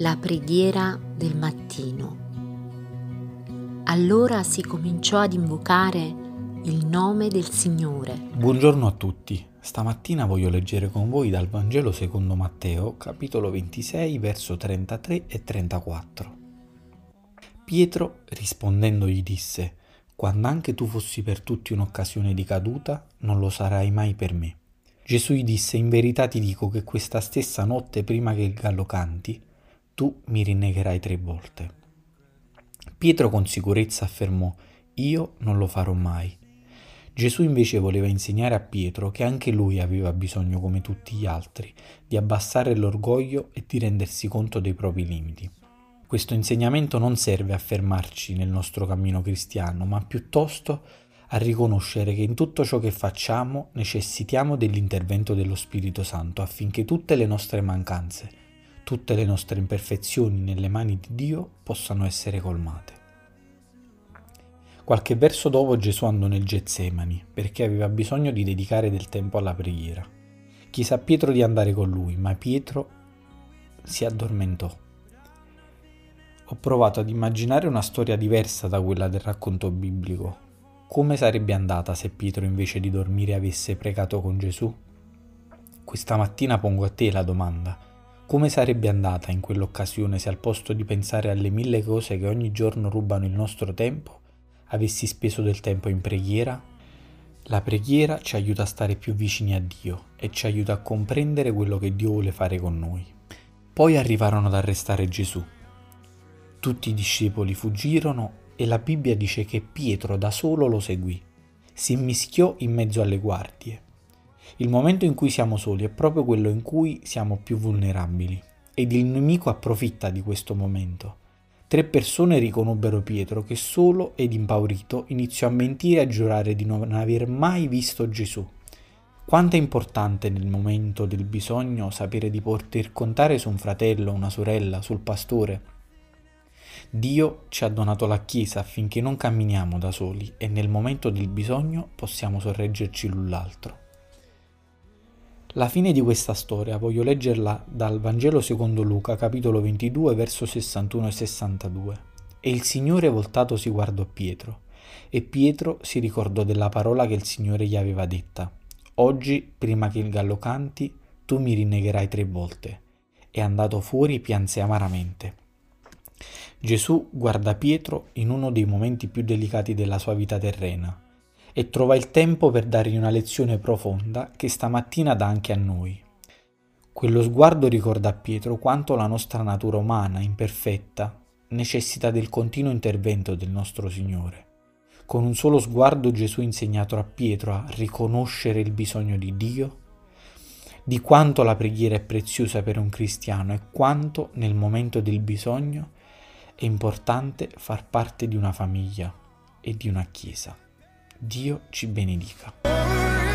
La preghiera del mattino. Allora si cominciò ad invocare il nome del Signore. Buongiorno a tutti. Stamattina voglio leggere con voi dal Vangelo secondo Matteo, capitolo 26, verso 33 e 34. Pietro rispondendo gli disse, Quando anche tu fossi per tutti un'occasione di caduta, non lo sarai mai per me. Gesù gli disse, in verità ti dico che questa stessa notte prima che il gallo canti, tu mi rinnegherai tre volte. Pietro con sicurezza affermò, io non lo farò mai. Gesù invece voleva insegnare a Pietro che anche lui aveva bisogno, come tutti gli altri, di abbassare l'orgoglio e di rendersi conto dei propri limiti. Questo insegnamento non serve a fermarci nel nostro cammino cristiano, ma piuttosto a riconoscere che in tutto ciò che facciamo necessitiamo dell'intervento dello Spirito Santo affinché tutte le nostre mancanze, tutte le nostre imperfezioni nelle mani di Dio possano essere colmate. Qualche verso dopo Gesù andò nel Getsemani perché aveva bisogno di dedicare del tempo alla preghiera. Chiese a Pietro di andare con lui, ma Pietro si addormentò. Ho provato ad immaginare una storia diversa da quella del racconto biblico, come sarebbe andata se Pietro invece di dormire avesse pregato con Gesù? Questa mattina pongo a te la domanda. Come sarebbe andata in quell'occasione se al posto di pensare alle mille cose che ogni giorno rubano il nostro tempo, avessi speso del tempo in preghiera? La preghiera ci aiuta a stare più vicini a Dio e ci aiuta a comprendere quello che Dio vuole fare con noi. Poi arrivarono ad arrestare Gesù. Tutti i discepoli fuggirono e la Bibbia dice che Pietro da solo lo seguì, si mischiò in mezzo alle guardie. Il momento in cui siamo soli è proprio quello in cui siamo più vulnerabili ed il nemico approfitta di questo momento. Tre persone riconobbero Pietro che solo ed impaurito iniziò a mentire e a giurare di non aver mai visto Gesù. Quanto è importante nel momento del bisogno sapere di poter contare su un fratello, una sorella, sul pastore, Dio ci ha donato la Chiesa affinché non camminiamo da soli e nel momento del bisogno possiamo sorreggerci l'un l'altro. La fine di questa storia voglio leggerla dal Vangelo secondo Luca, capitolo 22, verso 61 e 62. E il Signore voltatosi guardò Pietro, e Pietro si ricordò della parola che il Signore gli aveva detta. Oggi, prima che il gallo canti, tu mi rinnegherai tre volte. E andato fuori pianse amaramente. Gesù guarda Pietro in uno dei momenti più delicati della sua vita terrena e trova il tempo per dargli una lezione profonda che stamattina dà anche a noi. Quello sguardo ricorda a Pietro quanto la nostra natura umana, imperfetta, necessita del continuo intervento del nostro Signore. Con un solo sguardo Gesù ha insegnato a Pietro a riconoscere il bisogno di Dio, di quanto la preghiera è preziosa per un cristiano e quanto nel momento del bisogno è importante far parte di una famiglia e di una chiesa. Dio ci benedica.